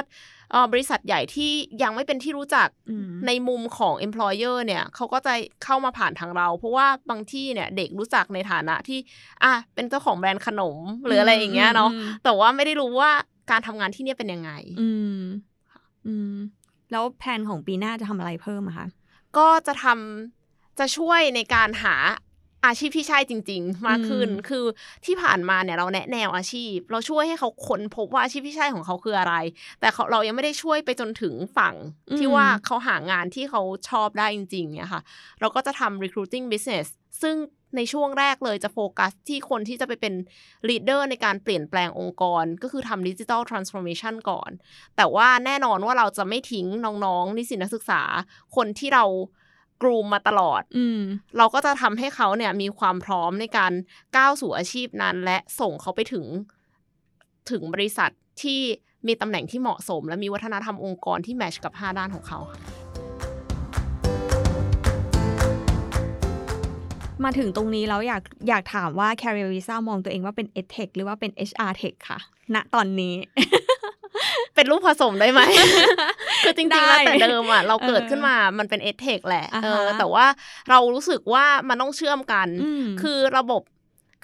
เอ่อบริษัทใหญ่ที่ยังไม่เป็นที่รู้จักอืมในมุมของ employer เนี่ยเขาก็จะเข้ามาผ่านทางเรา เพราะว่าบางที่เนี่ยเด็กรู้จักในฐานะที่อะเป็นเจ้าของแบรนด์ขนมหรืออะไรอย่างเงี้ยเนาะอืมแต่ว่าไม่ได้รู้ว่าการทำงานที่เนี่ยเป็นยังไง อืมอืมแล้วแผนของปีหน้าจะทำอะไรเพิ่มอะคะก็จะทำจะช่วยในการหา อาชีพที่ใช่จริง ๆ มากขึ้นอืมคือที่ผ่านมาเนี่ยเราแนะแนวอาชีพ เราช่วยให้เขาค้นพบว่าอาชีพที่ใช่ของเขาคืออะไร แต่เขาเรายังไม่ได้ช่วยไปจนถึงฝั่งที่ว่าเขาหางานที่เขาชอบได้จริงๆเนี่ยค่ะ เราก็จะทำ recruiting business ซึ่งในช่วงแรกเลยจะโฟกัสที่คนที่จะไปเป็น leader ในการเปลี่ยนแปลงองค์กร ก็คือทำ digital transformation ก่อน แต่ว่าแน่นอนว่าเราจะไม่ทิ้งน้องๆ นิสิตนักศึกษา คนที่เรา กรูมมาตลอด อืมเราก็จะทำให้เขาเนี่ยมีความพร้อมในการก้าวสู่อาชีพนั้น และส่งเขาไปถึงถึงบริษัทที่มีตำแหน่งที่เหมาะสม และมีวัฒนธรรมองค์กรที่แมชกับ 5 ด้านของเขาค่ะมาถึงตรงนี้แล้วอยากอยากถามว่า Career Visa มองตัวเองว่าเป็น EdTech หรือว่าเป็น HR Tech ค่ะณตอนนี้ เป็นรูปผสมได้ไหมคือจริงๆได้แล้วแต่เดิมอะเราเกิดเออขึ้นมามันเป็นเอทเทคแหละอ่าฮะเออแต่ว่าเรารู้สึกว่ามันต้องเชื่อมกันอืมคือระบบ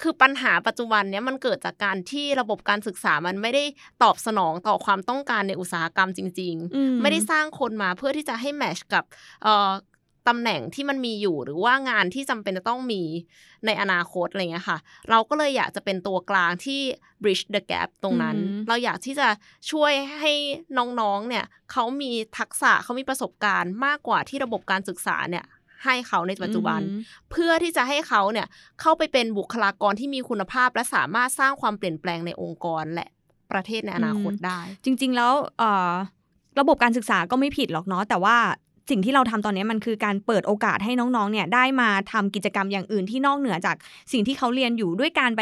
คือปัญหาปัจจุบันเนี้ยมันเกิดจากการที่ระบบการศึกษามันไม่ได้ตอบสนองต่อความต้องการในอุตสาหกรรมจริงอืมๆไม่ได้สร้างคนมาเพื่อที่จะให้แมชกับเอ่อ ตำแหน่งที่มันมีอยู่หรือว่างานที่จำเป็นจะต้องมีในอนาคตอะไรเงี้ยค่ะ เราก็เลยอยากจะเป็นตัวกลางที่ bridge the gap ตรงนั้นอืมเราอยากที่จะช่วยให้น้องๆเนี่ยเขามีทักษะเขามีประสบการณ์มากกว่าที่ระบบการศึกษาเนี่ยให้เขาในปัจจุบันอืมเพื่อที่จะให้เขาเนี่ยเข้าไปเป็นบุคลากรที่มีคุณภาพ และสามารถสร้างความเปลี่ยนแปลงในองค์กรและประเทศในอนาคตได้ จริง ๆ แล้วเอ่อระบบการศึกษาก็ไม่ผิดหรอกเนาะแต่ว่า สิ่งที่เราทำตอนนี้มันคือการเปิดโอกาสให้น้องๆเนี่ยได้มาทำกิจกรรมอย่างอื่นที่นอกเหนือจากสิ่งที่เขาเรียนอยู่ด้วยการไป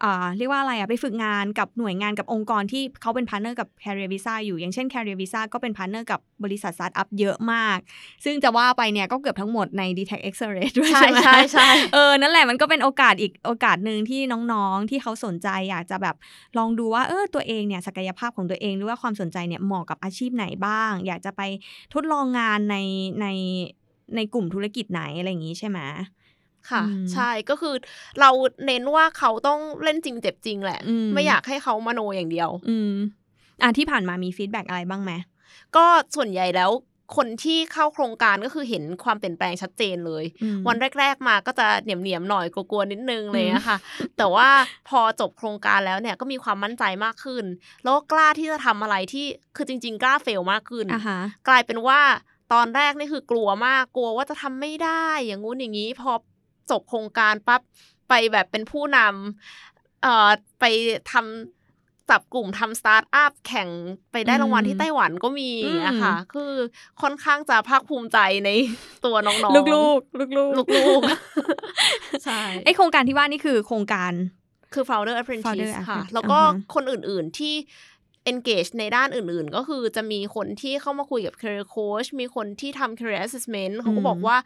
เอ่อเรียกว่าอะไรอะไปฝึกงานกับหน่วยงานกับองค์กรที่เขาเป็นพาร์เนอร์กับ Career Visa อยู่ อย่างเช่น Career Visa ก็เป็น partner กับบริษัทสตาร์ทอัพเยอะมาก ซึ่งจะว่าไปเนี่ยก็เกือบทั้งหมดใน d t e c h Accelerate ด้วยใช่ใช่ไหมใช่ใช่เออ นั่นแหละมันก็เป็นโอกาสอีกโอกาสหนึ่งที่น้องๆที่เขาสนใจอยากจะแบบลองดูว่าเออตัวเองเนี่ยศักยภาพของตัวเองหรือว่าความสนใจเนี่ยเหมาะกับอาชีพไหนบ้าง อยากจะไปทดลองงานในในในกลุ่มธุรกิจไหนอะไรอย่างนี้ใช่ไหม ค่ะอืมใช่ก็คือเราเน้นว่าเขาต้องเล่นจริงเจ็บจริงแหละอืมไม่อยากให้เขามโนอย่างเดียว อืมอะที่ผ่านมามี feedback อะไรบ้างไหมก็ส่วนใหญ่แล้วคนที่เข้าโครงการก็คือเห็นความเปลี่ยนแปลงชัดเจนเลยอืมวันแรก ๆ มาก็จะเหนียมๆหน่อยกลัวๆนิดนึงเลยอะค่ะ แต่ว่าพอจบโครงการแล้วเนี่ยก็มีความมั่นใจมากขึ้น แล้วก็กล้าที่จะทำอะไรที่คือจริง ๆ กล้าเฟลมากขึ้นอะฮะกลายเป็นว่าตอนแรกนี่คือกลัวมากกลัวว่าจะทำไม่ได้ อย่างงู้นอย่างนี้ พอ จบโครงการปั๊บไปแบบเป็นผู้นำเอ่อไปทำจับกลุ่มทำสตาร์ทอัพแข่งไปได้รางวัลอืมที่ไต้หวันก็มีอย่างเงี้ยค่ะอืมคือค่อนข้างจะภาคภูมิใจในตัวน้องๆลูกลูกลูกลูกลูกๆใช่ไอโครงการที่ว่านี่คือโครงการคือ founder apprentice Founder ค่ะ Apprentice แล้วก็อ่าฮะคนอื่นๆที่ engage ในด้านอื่นๆ ก็คือจะมีคนที่เข้ามาคุยกับ career coach มีคนที่ทำ career assessment เขาก็บอกว่า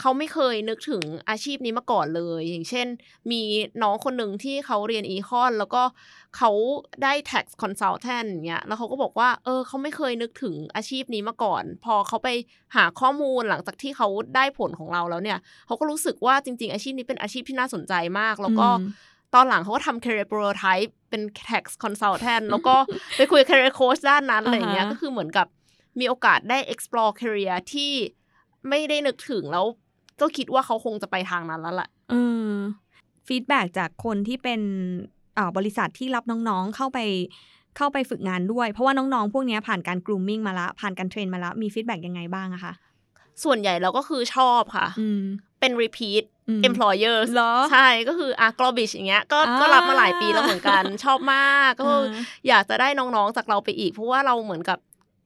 เขาไม่เคยนึกถึงอาชีพนี้มาก่อนเลย อย่างเช่น มีน้องคนหนึ่งที่เขาเรียน econ แล้วก็เขาได้ tax consultant อย่างเงี้ยแล้วเขาก็บอกว่า เออเขาไม่เคยนึกถึงอาชีพนี้มาก่อน พอเขาไปหาข้อมูลหลังจากที่เขาได้ผลของเราแล้วเนี่ยเขาก็รู้สึกว่าจริง ๆ อาชีพนี้เป็นอาชีพที่น่าสนใจมาก แล้วก็อืม ตอนหลังเขาก็ทำ career prototype เป็น tax consultant แล้วก็ไปคุยกับ career coach ด้านนั้นอะไรอย่างเงี้ยอ่าฮะก็คือเหมือนกับมีโอกาสได้ explore career ที่ไม่ได้นึกถึงแล้วก็คิดว่าเขาคงจะไปทางนั้นแล้วแหละเออ feedback จากคนที่เป็นเอ่อบริษัทที่รับน้องๆ เข้าไปเข้าไปฝึกงานด้วย เพราะว่าน้องๆ พวกเนี้ยผ่านการ grooming มาละ ผ่านการ train มาละ มี feedback ยังไงบ้างอะคะ ส่วนใหญ่เราก็คือชอบค่ะอืม เป็น repeat อืม employers เหรอใช่ก็คืออะ Globich อย่างเงี้ยก็อ่าก็รับมาหลายปีแล้วเหมือนกันชอบมาก ก็คืออ่าอยากจะได้น้องๆจากเราไปอีก เพราะว่าเราเหมือนกับ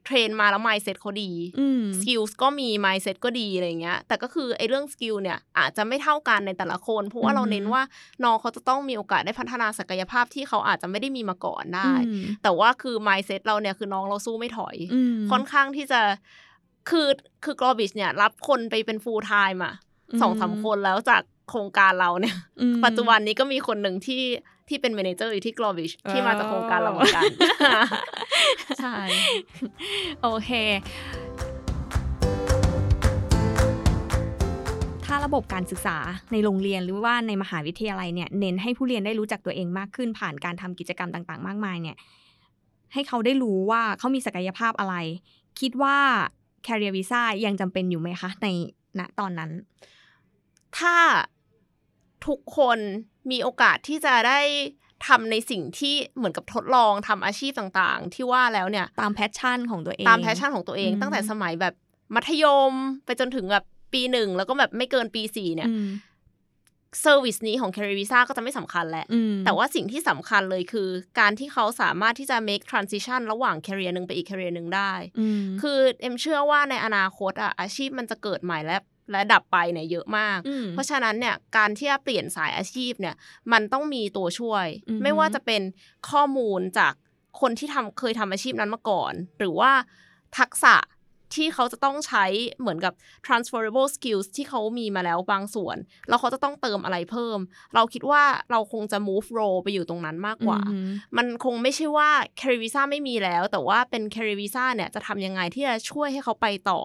train มาแล้ว mindset เขาดีอืม skill ก็มี mindset ก็ดีอะไรเงี้ย แต่ก็คือไอ้เรื่อง skill เนี่ยอาจจะไม่เท่ากันในแต่ละคน เพราะว่าอือฮึเราเน้นว่าน้องเขาจะต้องมีโอกาสได้พัฒนาศักยภาพที่เขาอาจจะไม่ได้มีมาก่อนได้อืมแต่ว่าคือ mindset เราเนี่ยคือน้องเราสู้ไม่ถอยอืมค่อนข้างที่จะคือคือ Globich เนี่ย รับคนไปเป็น full time อะอืม สองสามคนแล้วจากโครงการเราเนี่ยอืมปัจจุบันนี้ก็มีคนหนึ่งที่ที่เป็น manager อยู่ที่ Globich ที่มาจากโครงการเราเหมือนกัน ใช่ โอเค ถ้าระบบการศึกษาในโรงเรียนหรือว่าในมหาวิทยาลัยเนี่ย เน้นให้ผู้เรียนได้รู้จักตัวเองมากขึ้นผ่านการทำกิจกรรมต่างๆ มากมายเนี่ย ให้เขาได้รู้ว่าเขามีศักยภาพอะไร คิดว่า Career Visa ยังจำเป็นอยู่ไหมคะ ในณตอนนั้น ถ้าทุกคนมีโอกาสที่จะได้ทำในสิ่งที่เหมือนกับทดลองทำอาชีพต่างๆ ที่ว่าแล้วเนี่ยตาม passion ของตัวเอง ตาม passion ของตัวเองอืมตั้งแต่สมัยแบบมัธยมไปจนถึงแบบปีหนึ่งแล้วก็แบบไม่เกินปีสี่เนี่ยอืม service นี้ของ Career Visa ก็จะไม่สำคัญแหละอืมแต่ว่าสิ่งที่สำคัญเลยคือ การที่เขาสามารถที่จะ make transition ระหว่าง career หนึ่งไปอีก career หนึ่งได้อืมคือเอ็มเชื่อว่าในอนาคตอะอาชีพมันจะเกิดใหม่และ และดับไปเนี่ยเยอะมากอืมเพราะฉะนั้นเนี่ยการที่จะเปลี่ยนสายอาชีพเนี่ยมันต้องมีตัวช่วยอือฮึไม่ว่าจะเป็นข้อมูลจากคนที่ทำเคยทำอาชีพนั้นมาก่อน หรือว่าทักษะ ที่เขาจะต้องใช้เหมือนกับ transferable skills ที่เขามีมาแล้วบางส่วน แล้วเขาจะต้องเติมอะไรเพิ่ม เราคิดว่าเราคงจะ move role ไปอยู่ตรงนั้นมากกว่าอืมมันคงไม่ใช่ว่า career visa ไม่มีแล้ว แต่ว่าเป็น career visa เนี่ยจะทำยังไงที่จะช่วยให้เขาไปต่อ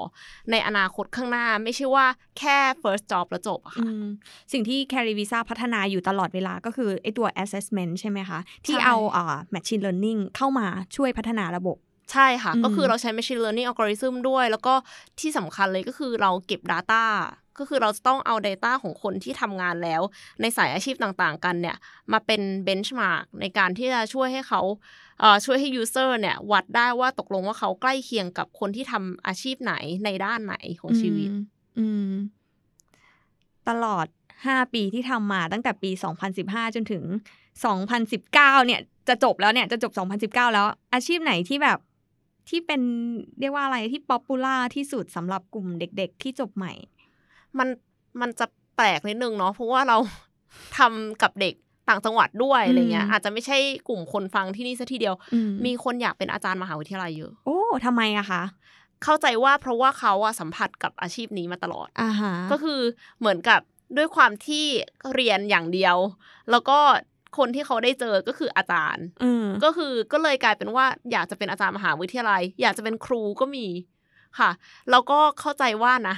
ในอนาคตข้างหน้า ไม่ใช่ว่าแค่ first job แล้วจบอะอืค่ะมสิ่งที่ Carry Visa พัฒนาอยู่ตลอดเวลาก็คือไอตัว assessment ใช่ไหมคะ ที่ใช่เอาอ่า machine learning เข้ามาช่วยพัฒนาระบบ ใช่ค่ะอืมก็คือเราใช้ machine learning algorithm ด้วย แล้วก็ที่สำคัญเลยก็คือเราเก็บ Data ก็คือเราจะต้องเอา Data ของคนที่ทำงานแล้ว ในสายอาชีพต่างๆ กันเนี่ย มาเป็น benchmark ในการที่จะช่วยให้เขาเอ่อช่วยให้ user เนี่ย วัดได้ว่าตกลงว่าเขาใกล้เคียงกับคนที่ทำอาชีพไหนในด้านไหนของชีวิตอืมอืมตลอด 5 ปีที่ทำมาตั้งแต่ปี 2015 จนถึง 2019 เนี่ย จะจบแล้วเนี่ย จะจบ 2019 แล้วอาชีพไหนที่แบบ ที่เป็นเรียกว่าอะไรที่ป๊อปปูล่าที่สุดสำหรับกลุ่มเด็ก ๆ ที่จบใหม่ มันมันจะแปลกนิดนึงเนาะเพราะว่าเราทำกับเด็กต่างจังหวัดด้วยอะไรเงี้ยอืมอาจจะไม่ใช่กลุ่มคนฟังที่นี่ซะทีเดียวอืมีคนอยากเป็นอาจารย์มหาวิทยาลัยเยอะ โอ้ทำไมอะคะเข้าใจว่าเพราะว่าเขาอะสัมผัสกับอาชีพนี้มาตลอดอ่าฮะก็คือเหมือนกับด้วยความที่เรียนอย่างเดียว แล้วก็ คนที่เขาได้เจอก็คืออาจารย์อืมก็คือก็เลยกลายเป็นว่า อยากจะเป็นอาจารย์มหาวิทยาลัย อยากจะเป็นครูก็มีค่ะ แล้วก็เข้าใจว่านะ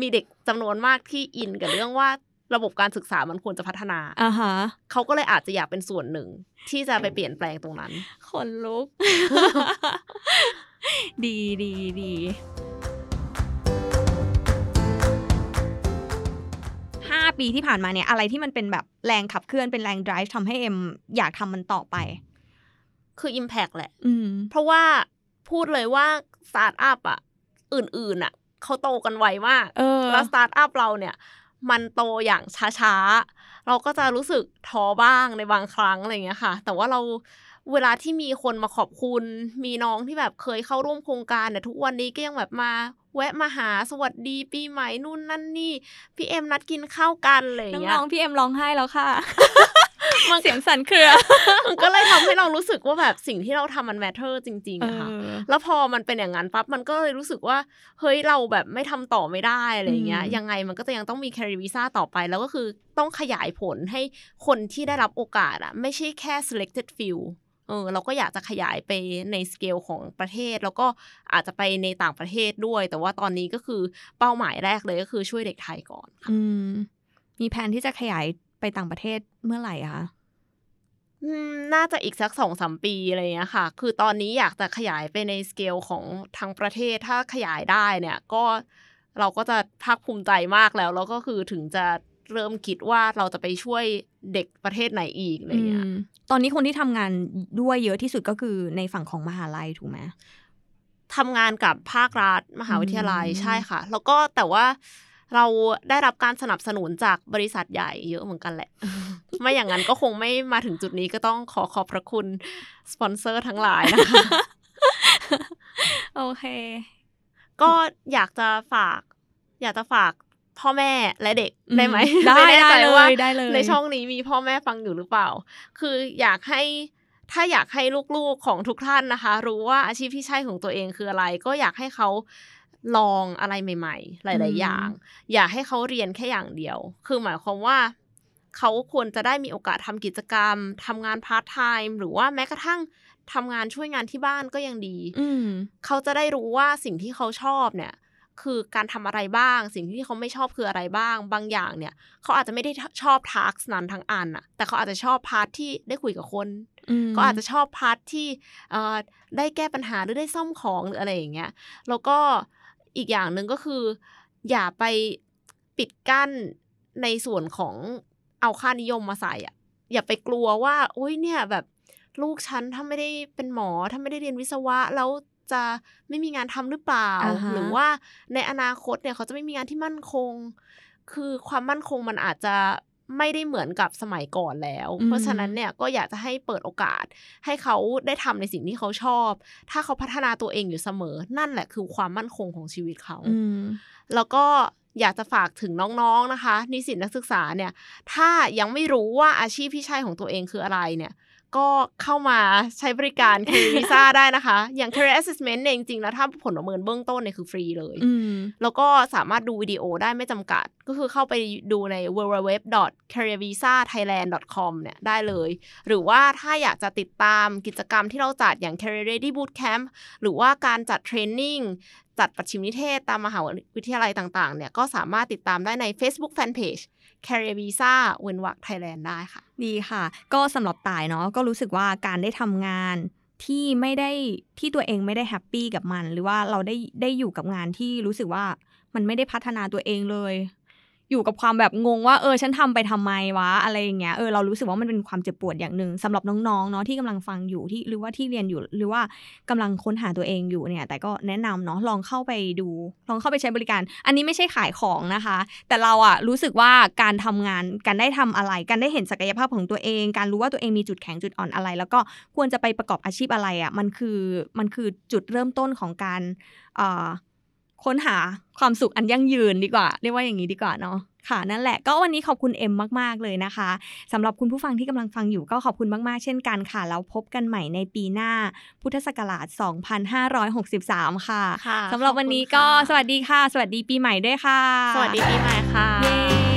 มีเด็กจำนวนมากที่อินกับเรื่องว่าระบบการศึกษามันควรจะพัฒนาอ่าฮะเขาก็เลยอาจจะอยากเป็นส่วนหนึ่ง ที่จะไปเปลี่ยนแปลงตรงนั้นขนลุก ดีดีดี ห้าปีที่ผ่านมาเนี่ยอะไรที่มันเป็นแบบแรงขับเคลื่อนเป็นแรง drive ทำให้เอ็มอยากทำมันต่อไป คือ Impact แหละอืมเพราะว่าพูดเลยว่าสตาร์ทอัพอะ อื่นๆอะเขาโตกันไวมากเออแล้วสตาร์ทอัพเราเนี่ย มันโตอย่างช้าๆ เราก็จะรู้สึกท้อบ้างในบางครั้งอะไรอย่างเงี้ยค่ะ แต่ว่าเรา เวลาที่มีคนมาขอบคุณ มีน้องที่แบบเคยเข้าร่วมโครงการเนี่ยทุกวันนี้ก็ยังแบบมาแวะมาหาสวัสดีปีใหม่นู่นนั่นนี่ พี่เอ็มนัดกินข้าวกันอะไรอย่างเงี้ยน้องๆพี่เอ็มร้องไห้แล้วค่ะมันเสียงสั่นเครือ มันก็เลยทำให้เรารู้สึกว่าแบบสิ่งที่เราทำมัน matter จริงๆอะค่ะเออแล้วพอมันเป็นอย่างนั้นปั๊บมันก็เลยรู้สึกว่า เฮ้ยเราแบบไม่ทำต่อไม่ได้อะไรอย่างเงี้ยอืมยังไงมันก็จะยังต้องมี Career Visa ต่อไป แล้วก็คือต้องขยายผลให้คนที่ได้รับโอกาสอะไม่ใช่แค่ selected few เออเราก็อยากจะขยายไปในสเกลของประเทศ แล้วก็อาจจะไปในต่างประเทศด้วย แต่ว่าตอนนี้ก็คือเป้าหมายแรกเลยก็คือช่วยเด็กไทยก่อนอืมมีแผนที่จะขยายไปต่างประเทศเมื่อไหร่คะอืมน่าจะอีกสักสองสามปีอะไรเงี้ยค่ะ คือตอนนี้อยากจะขยายไปในสเกลของทางประเทศ ถ้าขยายได้เนี่ยก็เราก็จะภาคภูมิใจมากแล้ว แล้วก็คือถึงจะ เริ่มคิดว่าเราจะไปช่วยเด็กประเทศไหนอีกอะไรเงี้ยอืมตอนนี้คนที่ทำงานด้วยเยอะที่สุดก็คือในฝั่งของมหาลัยถูกไหมทำงานกับภาครัฐมหาวิทยาลัยอืมใช่ค่ะ แล้วก็แต่ว่าเราได้รับการสนับสนุนจากบริษัทใหญ่เยอะเหมือนกันแหละ ไม่อย่างนั้นก็คงไม่มาถึงจุดนี้ก็ต้องขอขอบพระคุณสปอนเซอร์ทั้งหลายนะคะ โอเค ก็อยากจะฝาก อยากจะฝาก พ่อแม่และเด็กอืมได้ไหมได้ม่แน่ใจได้เลยว่าได้เลย ในช่องนี้มีพ่อแม่ฟังอยู่หรือเปล่า คืออยากให้ถ้าอยากให้ลูกๆของทุกท่านนะคะ รู้ว่าอาชีพที่ใช่ของตัวเองคืออะไร ก็อยากให้เขาลองอะไรใหม่ ๆ หลาย ๆ อย่าง อย่าให้เขาเรียนแค่อย่างเดียว คือหมายความว่าเขาควรจะได้มีโอกาสทำกิจกรรมทำงานพาร์ทไทม์หรือว่าแม้กระทั่งทำงานช่วยงานที่บ้านก็ยังดีอืมเขาจะได้รู้ว่าสิ่งที่เขาชอบเนี่ย คือการทำอะไรบ้าง สิ่งที่เขาไม่ชอบคืออะไรบ้าง บางอย่างเนี่ย เขาอาจจะไม่ได้ชอบ task นั้นทั้งอันอะแต่เขาอาจจะชอบ part ที่ได้คุยกับคนมก็อาจจะชอบ part ที่เอ่อได้แก้ปัญหาหรือได้ซ่อมของหรืออะไรอย่างเงี้ยแล้วก็อีกอย่างหนึ่งก็คือ อย่าไปปิดกั้นในส่วนของเอาค่านิยมมาใส่อะอย่าไปกลัวว่าโอ้ยเนี่ยแบบลูกฉันถ้าไม่ได้เป็นหมอถ้าไม่ได้เรียนวิศวะ แล้ว จะไม่มีงานทำหรือเปล่าอ่าฮะหรือว่าในอนาคตเนี่ยเขาจะไม่มีงานที่มั่นคง คือความมั่นคงมันอาจจะไม่ได้เหมือนกับสมัยก่อนแล้วอืมเพราะฉะนั้นเนี่ยก็อยากจะให้เปิดโอกาส ให้เขาได้ทำในสิ่งที่เขาชอบ ถ้าเขาพัฒนาตัวเองอยู่เสมอ นั่นแหละคือความมั่นคงของชีวิตเขาอืมแล้วก็อยากจะฝากถึงน้องๆนะคะ นิสิตนักศึกษาเนี่ย ถ้ายังไม่รู้ว่าอาชีพที่ใช่ของตัวเองคืออะไรเนี่ย ก็เข้ามาใช้บริการ Career Visa ได้นะคะ อย่าง Career Assessment เนี่ยจริงๆแล้วถ้าผลประเมินเบื้องต้นเนี่ยคือฟรีเลยอืมแล้วก็สามารถดูวิดีโอได้ไม่จำกัด ก็คือเข้าไปดูใน www.careervisathailand.com เนี่ยได้เลย หรือว่าถ้าอยากจะติดตามกิจกรรมที่เราจัดอย่าง Career Ready Bootcamp หรือว่าการจัด training จัดปัจฉิมนิเทศตามมหาวิทยาลัยต่างๆ เนี่ยก็สามารถติดตามได้ใน Facebook Fanpage Career Visa เว้นวรรค Thailand ได้ค่ะ ดีค่ะ ก็สำหรับตายเนาะก็รู้สึกว่าการได้ทำงานที่ไม่ได้ที่ตัวเองไม่ได้ happy กับมัน หรือว่าเราได้ได้อยู่กับงานที่รู้สึกว่ามันไม่ได้พัฒนาตัวเองเลย อยู่กับความแบบงงว่าเออฉันทำไปทำไมวะอะไรอย่างเงี้ยเออเรารู้สึกว่ามันเป็นความเจ็บปวดอย่างหนึ่งสำหรับน้องๆเนาะที่กำลังฟังอยู่ที่หรือว่าที่เรียนอยู่หรือว่ากำลังค้นหาตัวเองอยู่เนี่ย แต่ก็แนะนำเนาะลองเข้าไปดู ลองเข้าไปใช้บริการ อันนี้ไม่ใช่ขายของนะคะ แต่เราอะรู้สึกว่าการทำงานการได้ทำอะไร การได้เห็นศักยภาพของตัวเอง การรู้ว่าตัวเองมีจุดแข็งจุดอ่อนอะไร แล้วก็ควรจะไปประกอบอาชีพอะไรอะมันคือมันคือจุดเริ่มต้นของการเอ่อ ค้นหาความสุขอันยั่งยืนดีกว่า เรียกว่าอย่างนี้ดีกว่าเนาะค่ะนั่นแหละก็วันนี้ขอบคุณเอ็มมากๆเลยนะคะสำหรับคุณผู้ฟังที่กำลังฟังอยู่ก็ขอบคุณมากๆ เช่นกันค่ะ แล้วพบกันใหม่ในปีหน้าพุทธศักราช 2563 ค่ะค่ะสำหรับวันนี้ขอบคุณก็ค่ะสวัสดีค่ะ สวัสดีปีใหม่ด้วยค่ะ สวัสดีปีใหม่ค่ะเย้